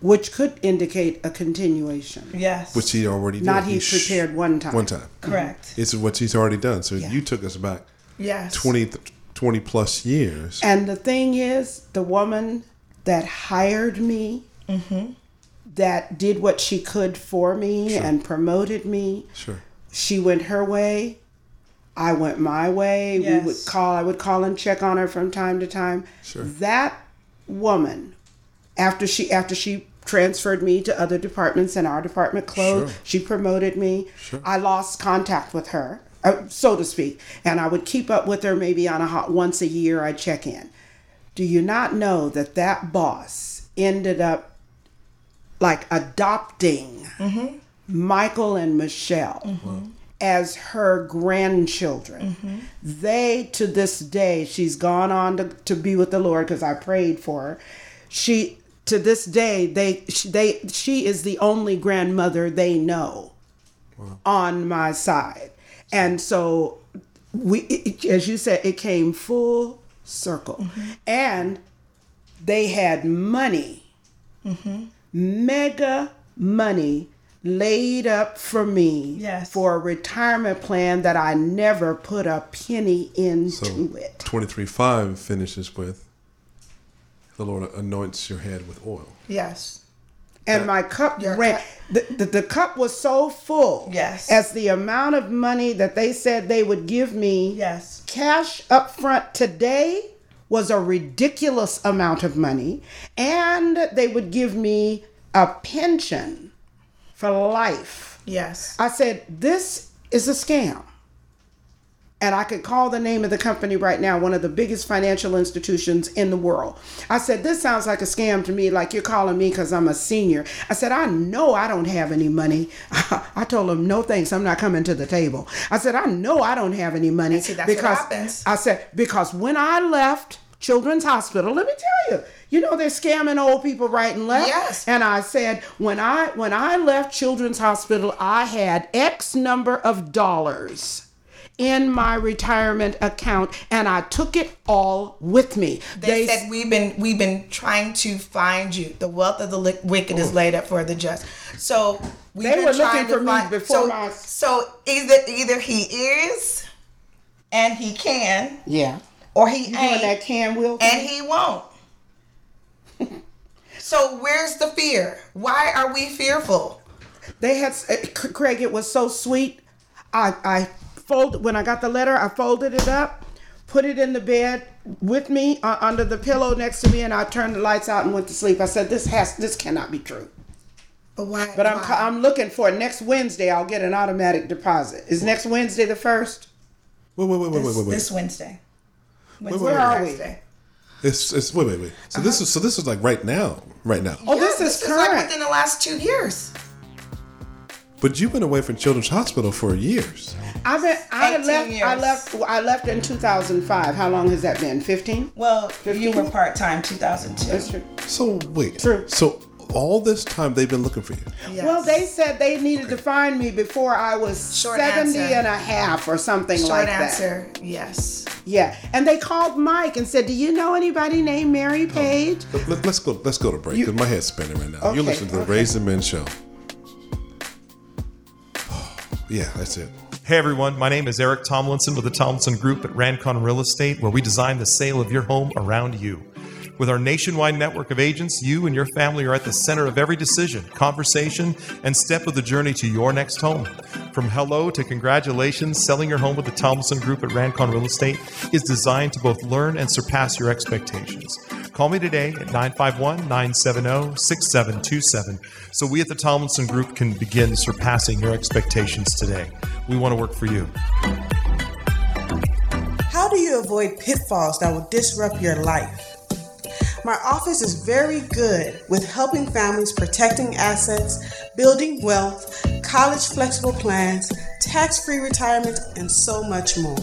Which could indicate a continuation. Yes. which He already did. Not he sh- prepared one time. one time. correct. It's what He's already done. So you took us back Yes. 20, 20 plus years. And the thing is, the woman that hired me, mm-hmm. that did what she could for me and promoted me, Sure. she went her way. I went my way. We would call. I would call and check on her from time to time. Sure. That woman, after she after she transferred me to other departments and our department closed, Sure. she promoted me. Sure. I lost contact with her, uh, so to speak, and I would keep up with her maybe on a hot once a year. I check in. Do you not know that that boss ended up like adopting mm-hmm. Michael and Michelle mm-hmm. as her grandchildren. Mm-hmm. They, to this day, she's gone on to, to be with the Lord because I prayed for her. She, to this day, they, she, they, she is the only grandmother they know on my side. And so, we, it- as you said, it came full circle. Mm-hmm. And they had money mm-hmm. mega money laid up for me Yes. for a retirement plan that I never put a penny into So it. twenty three five finishes with the Lord anoints your head with oil. Yes. And my cup Your ran. cup- The, the, the cup was so full. Yes. As the amount of money that they said they would give me. Yes. Cash up front today was a ridiculous amount of money. And they would give me a pension for life. Yes. I said, this is a scam. And I could call the name of the company right now, one of the biggest financial institutions in the world. I said, This sounds like a scam to me, like you're calling me because I'm a senior. I said, I know I don't have any money. I told them, No thanks, I'm not coming to the table. I said, I know I don't have any money. see, that's what happens. I said, Because when I left Children's Hospital, let me tell you, you know they're scamming old people right and left. Yes. And I said, when I when I left Children's Hospital, I had X number of dollars in my retirement account and I took it all with me. They, said we've been we've been trying to find you. The wealth of the li- wicked is laid up for the just. So we've They were trying looking to for me find- before so, my- So either either he is, and he can, yeah. or he You doing that can will? and he won't. so where's the fear? Why are we fearful? They had uh, Craig. It was so sweet. I I folded when I got the letter. I folded it up, put it in the bed with me uh, under the pillow next to me, and I turned the lights out and went to sleep. I said, "This has this cannot be true." But why? But I'm why? I'm looking for it. next Wednesday. I'll get an automatic deposit. Is next Wednesday the first? Wait, wait, wait, wait, wait, wait, wait. this Wednesday. Wednesday wait, or wait. Where are we? It's, it's wait, wait, wait. So this is so this is like right now, right now. Oh, this Yeah, is like current. within the last two years. But you've been away from Children's Hospital for years. I've been. I 18 left. I years. left. I left in 2005. How long has that been? 15. Well, you were part time 2002. That's true. So wait. True. So all this time they've been looking for you. Yes. Well, they said they needed to find me before I was Short 70 answer. and a half or something Short like that. answer, yes. Yeah. And they called Mike and said, Do you know anybody named Mary oh, Page? Let, us go. Let's go to break because my head's spinning right now. You're Okay, listening to the okay. Raising Men show. yeah, that's it. Hey everyone, my name is Eric Tomlinson with the Tomlinson Group at Rancon Real Estate, where we design the sale of your home around you. With our nationwide network of agents, you and your family are at the center of every decision, conversation, and step of the journey to your next home. From hello to congratulations, selling your home with the Tomlinson Group at Rancon Real Estate is designed to both learn and surpass your expectations. Call me today at 951 970 6727 so we at the Tomlinson Group can begin surpassing your expectations today. We want to work for you. How do you avoid pitfalls that will disrupt your life? My office is very good with helping families protecting assets, building wealth, college flexible plans, tax free retirement, and so much more.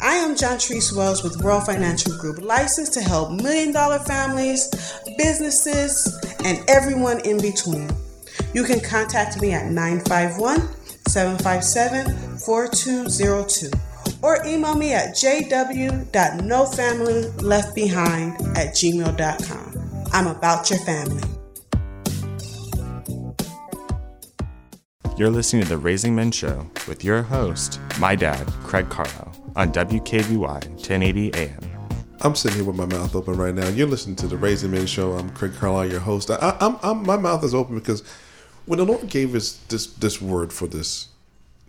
I am John Treese Wells with World Financial Group, licensed to help million dollar families, businesses, and everyone in between. You can contact me at 951 757 4202 or email me at jw.nofamilyleftbehind at gmail.com. I'm about your family. You're listening to The Raising Men Show with your host, my dad, Craig Carlo, on WKBY 1080 AM. I'm sitting here with my mouth open right now. You're listening to the Raising Men show. I'm Craig Carlisle, your host. I, I'm, I'm, my mouth is open because when the Lord gave us this this word for this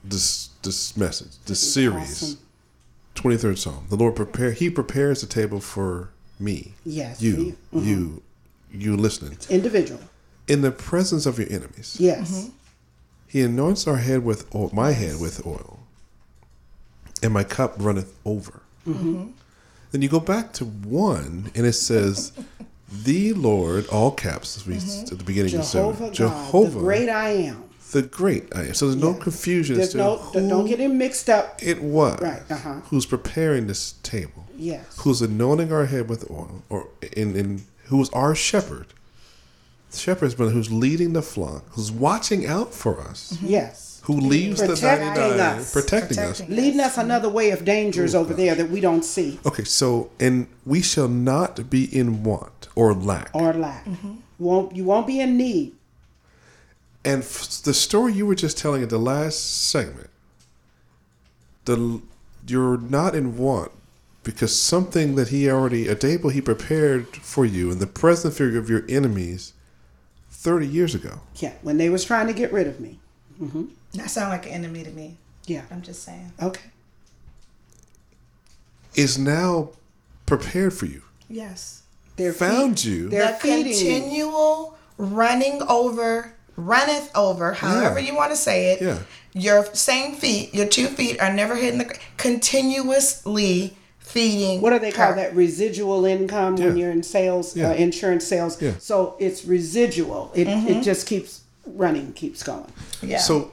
this this message, this series, twenty third Psalm, the Lord prepare. He prepares the table for me. Yes, you, for you. you, you listening Individual. in the presence of your enemies. Yes. Mm-hmm. He anoints our head with oil, my head with oil, and my cup runneth over. Then you go back to one, and it says, "The Lord," all caps, as we at the beginning of the sermon. Jehovah, the great I am. the great I am. So there's no confusion as There's to no, who don't get him mixed up. it was Right, uh-huh. who's preparing this table. Yes. Who's anointing our head with oil, or in, in who is our shepherd. The shepherd is one who's leading the flock, who's watching out for us, Yes. Who leaves the Protecting 99, us. protecting, us. Protecting. Leading us another way of dangers over there that we don't see Okay, so and we shall not be in want or lack. or lack. You won't you won't be in need. And f- the story you were just telling at the last segment, the you're not in want because something that he already a table he prepared for you in the present figure of your enemies, thirty years ago. Yeah, when they was trying to get rid of me. Mm-hmm. That sound like an enemy to me. Yeah. I'm just saying. Okay. Is now prepared for you. Yes. They're Found feed- you. They're the feeding continual running over, runneth over, however Yeah. you want to say it. Yeah. Your same feet, your two feet are never hitting the continuously feeding. What do they call her. that? Residual income when you're in sales, Yeah. uh, insurance sales. Yeah. So it's residual. It, it just keeps running, keeps going. Yeah. So,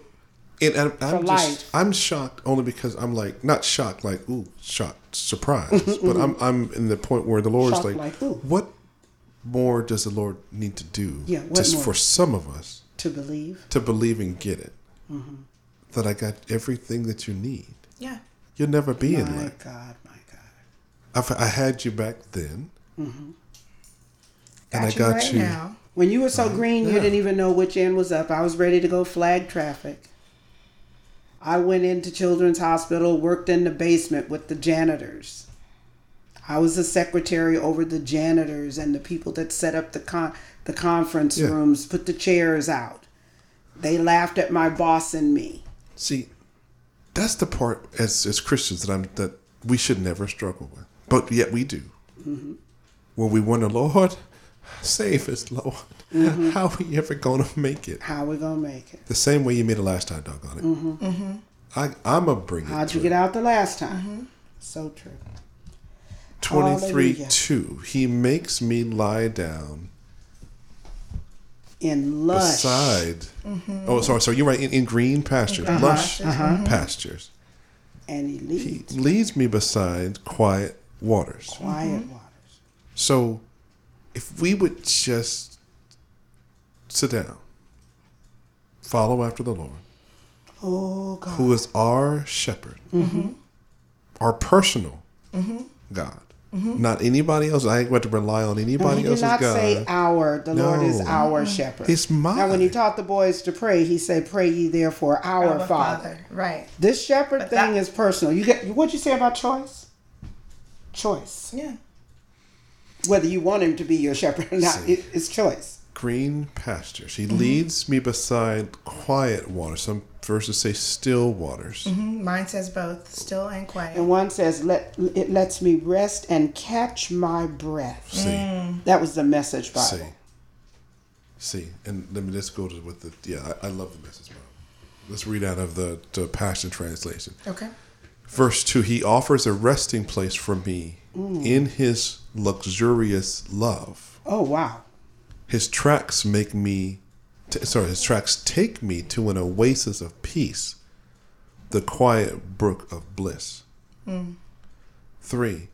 and I'm, I'm just, I'm shocked only because I'm like not shocked like ooh shocked surprised, but I'm I'm in the point where the Lord's Shocked like, like who? what more does the Lord need to do? Yeah, what just more? for some of us To believe. to believe and get it. Mm-hmm. That I got everything that you need. yeah. you'll never be in My. God, my God. I've, I had you back then, and I Got you got right you. now. When you were so green, you didn't even know which end was up. I was ready to go flag traffic. I went into Children's Hospital, worked in the basement with the janitors. I was the secretary over the janitors and the people that set up the con- the conference Yeah. rooms, put the chairs out. They laughed at my boss and me. See, that's the part as as Christians that I'm that we should never struggle with, but yet we do. Mm-hmm. Where we wonder, Lord, save us, Lord. Mm-hmm. How are we ever gonna make it? How are we gonna make it? The same way you made it last time, doggone it. Mm-hmm. Mm-hmm. I I'm gonna bring it. How'd you get out the last time? So true. 23 Hallelujah. 2. He makes me lie down In lush. beside. Oh, sorry, sorry. You're right. In, in green pastures, uh-huh. lush uh-huh. pastures. and he He leads leads me beside quiet waters. quiet waters. So, if we would just sit down, follow after the Lord, Oh God. who is our shepherd, mm-hmm. our personal mm-hmm. God, mm-hmm. not anybody else. I ain't going to rely on anybody He did else's not God. say our. The Lord is No. our shepherd. It's mine. Now, when he taught the boys to pray, he said, "Pray ye therefore our, Our Father. Father. Right. This shepherd But thing that- is personal. You get what'd you say about choice? Choice. Yeah. Whether you want him to be your shepherd or not, it, it's choice. Green pastures. He mm-hmm. leads me beside quiet waters. Some verses say still waters. Mm, Mine says both, still and quiet. And one says, "Let it lets me rest and catch my breath." See, mm. That was the Message Bible. see, see. And let me just go to with the yeah. I, I love the message Bible. Let's read out of the, the Passion Translation. Okay. Verse 2 He offers a resting place for me mm. in his luxurious love. Oh wow. His tracks make me, t- sorry, his tracks take me to an oasis of peace, the quiet brook of bliss. Hmm. Three,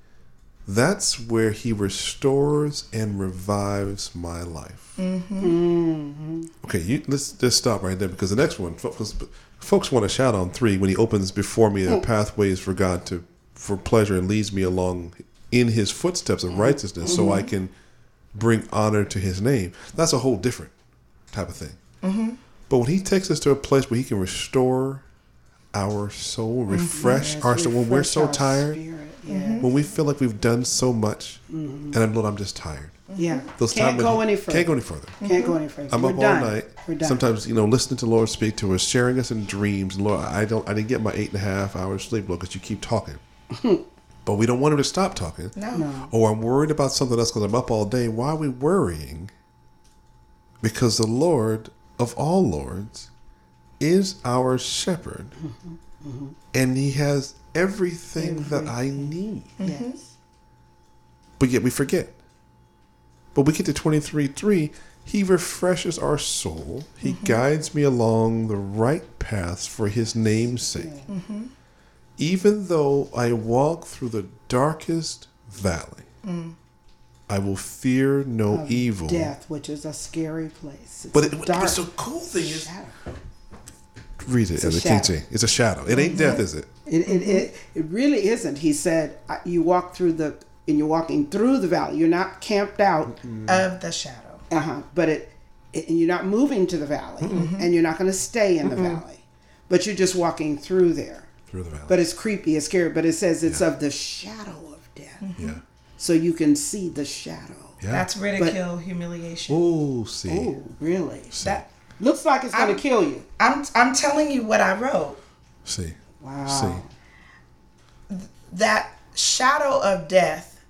that's where he restores and revives my life. Mm-hmm. Mm-hmm. Okay, you, let's just stop right there because the next one, folks, folks want to shout on three when he opens before me the hmm. pathways for God to for pleasure and leads me along in His footsteps of hmm. righteousness, so I mm-hmm. can bring honor to His name. That's a whole different type of thing. Mm-hmm. But when He takes us to a place where He can restore our soul, mm-hmm. refresh our soul, when we're so tired, spirit. Mm-hmm. Yeah. when we feel like we've done so much, and I'm Lord, I'm just tired. Yeah. Those Can't go any further. Can't go any further. Can't go any further. I'm We're up done. all night. We're done. Sometimes, you know, listening to the Lord speak to us, sharing us in dreams. Lord, I don't, I didn't get my eight and a half hours sleep, Lord, because you keep talking. but we don't want him to stop talking. No. Or I'm worried about something else because I'm up all day. Why are we worrying? Because the Lord of all lords is our shepherd, mm-hmm. and He has everything that I need. Mm-hmm. Yes. But yet we forget. But we get to 23 3. He refreshes our soul. He mm-hmm. guides me along the right paths for his name's sake. Even though I walk through the darkest valley, I will fear no evil. Death, which is a scary place. It's But, a it, dark but the cool thing is, shadow. read it a as a shadow. It's a shadow. It ain't death, is it? It, it, it, it really isn't. He said, uh, you walk through the, and you're walking through the valley. You're not camped out, Of the shadow. uh-huh, but it, it, and you're not moving to the valley, Mm-hmm. and you're not going to stay in the valley, but you're just walking through there. Through the valley. But it's creepy, it's scary, but it says it's of the shadow of death. Mm-hmm. yeah. So you can see the shadow. Yeah. That's ridicule, humiliation. Oh, see. Oh, really? That Looks like it's going to kill you. I'm I'm telling you what I wrote. See. Wow. See. That shadow of death.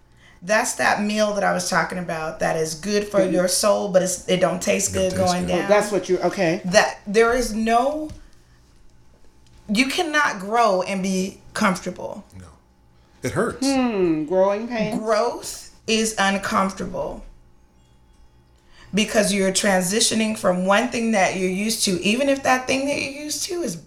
That's that meal that I was talking about. That is good for your soul, but it's, it don't taste Don't good taste going good. down. That's what you okay. that there is no. You cannot grow and be comfortable. No. It hurts. Hmm, growing pain. Growth is uncomfortable because you're transitioning from one thing that you're used to, even if that thing that you're used to is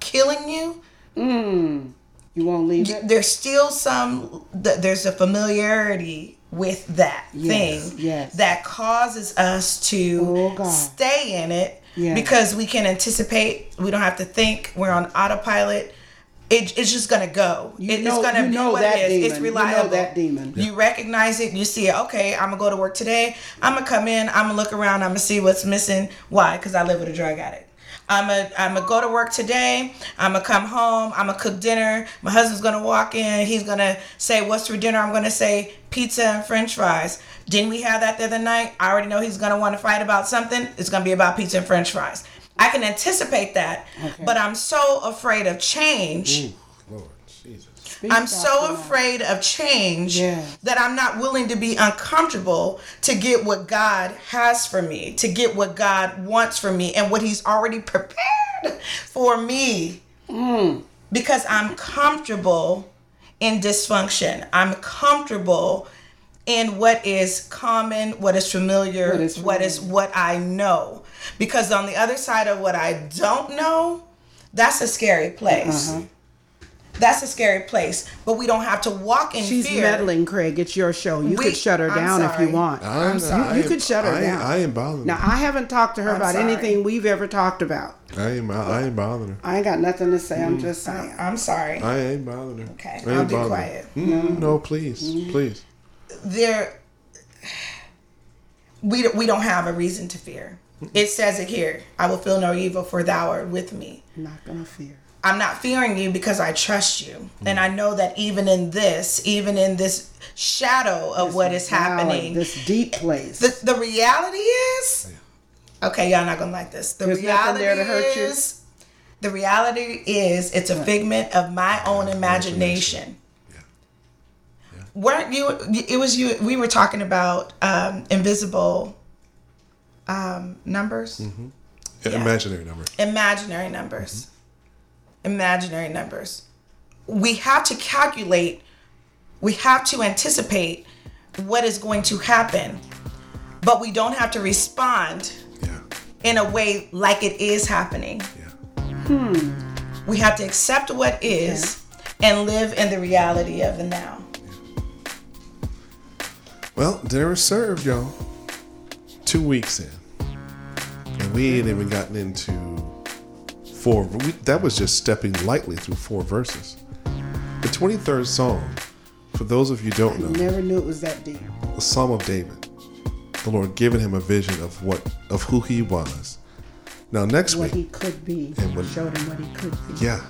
killing you. Mm. You won't leave it. There's still some. There's a familiarity with that Yes, thing yes. that causes us to Oh, stay in it Yeah. because we can anticipate. We don't have to think. We're on autopilot. it, it's just gonna go. You It- know- it's gonna you be know what that it is. demon. It's You know reliable. that demon. You recognize it. You see it. Okay, I'm gonna go to work today. I'm gonna come in. I'm gonna look around. I'm gonna see what's missing. Why? Because I live with a drug addict. I'm gonna I'm gonna go to work today. I'm gonna come home. I'm gonna cook dinner. My husband's gonna walk in. He's gonna say, "What's for dinner?" I'm gonna say pizza and French fries. Didn't we have that the other night? I already know he's gonna want to fight about something. It's gonna be about pizza and French fries. I can anticipate that, but I'm so afraid of change. Lord Jesus. I'm so afraid of change Yeah. that I'm not willing to be uncomfortable to get what God has for me, to get what God wants for me, and what He's already prepared for me. Because I'm comfortable in dysfunction. I'm comfortable in what is common, what is familiar, What is what is what I know. Because on the other side of what I don't know, that's a scary place. Uh-huh. That's a scary place. But we don't have to walk in She's fear. meddling, Craig. It's your show. You We- could shut her I'm down if you want. I'm You- sorry. You, I could shut her I- down. I ain't bothering Now. I haven't talked to her I'm about sorry. anything we've ever talked about. I ain't, I ain't bothering her. I ain't got nothing to say. I'm just saying. I'm sorry. I ain't bothering her. Okay, I ain't I'll be quiet. her. Mm, No, please, please. There we we don't have a reason to fear. It says it here. I will feel no evil for thou art with me. I'm not gonna fear. I'm not fearing you because I trust you. And I know that even in this, even in this shadow of what is happening, This deep place. the, the reality is okay y'all not gonna like this the There's nothing reality there to hurt you? is the reality is it's a figment of my own imagination weren't you it was you we were talking about um invisible um numbers? Imaginary number. imaginary numbers. Imaginary numbers. We have to calculate we have to anticipate what is going to happen but we don't have to respond Yeah, in a way like it is happening. Yeah. we have to accept what is and live in the reality of the now Well, dinner is served, y'all. Two weeks in, and we ain't even gotten into four. We, that was just stepping lightly through four verses. The twenty-third psalm, for those of you who don't know, Never knew it was that deep. the Psalm of David. The Lord giving him a vision of what of who he was. Now next week What he could be. And what- showed him what he could be. yeah,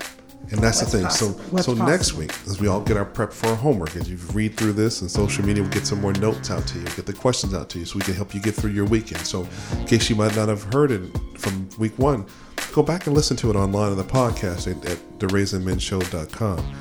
and that's What's the thing. possible. So What's so next week, as we all get our prep for our homework, as you read through this and social media, we'll get some more notes out to you, get the questions out to you, so we can help you get through your weekend. So in case you might not have heard it from week one, go back and listen to it online on the podcast at, at theraisinmenshow.com.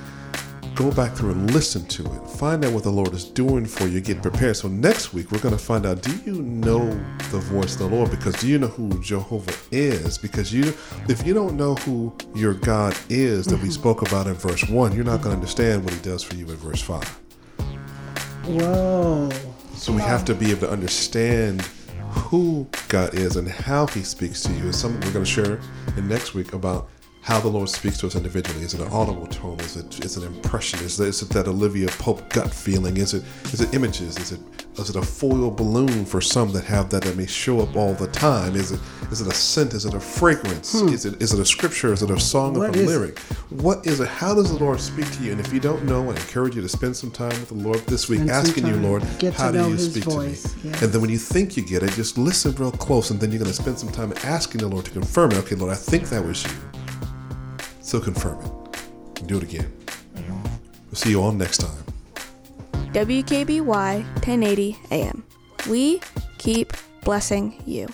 Go back through and listen to it. Find out what the Lord is doing for you. Get prepared. So next week we're going to find out: Do you know the voice of the Lord? Because do you know who Jehovah is? Because you, if you don't know who your God is that we mm-hmm. spoke about in verse one, you're not going to understand what He does for you in verse five. Whoa. So we have to be able to understand who God is and how He speaks to you. And something we're going to share in next week about how the Lord speaks to us individually. Is it an audible tone? Is it is it an impression? Is it, is it that Olivia Pope gut feeling? Is it is it images? Is it is it a foil balloon for some that have that that may show up all the time? Is it is it a scent? Is it a fragrance? Is it is it a scripture? Is it a song of a is it? lyric? What is it? How does the Lord speak to you? And if you don't know, I encourage you to spend some time with the Lord this week, Spend asking you. Lord, how do you speak voice, to me? yes. And then when you think you get it, just listen real close, and then you're going to spend some time asking the Lord to confirm it. Okay, Lord, I think that was you. So confirm it. Do it again. We'll see you all next time. WKBY 1080 AM. We keep blessing you.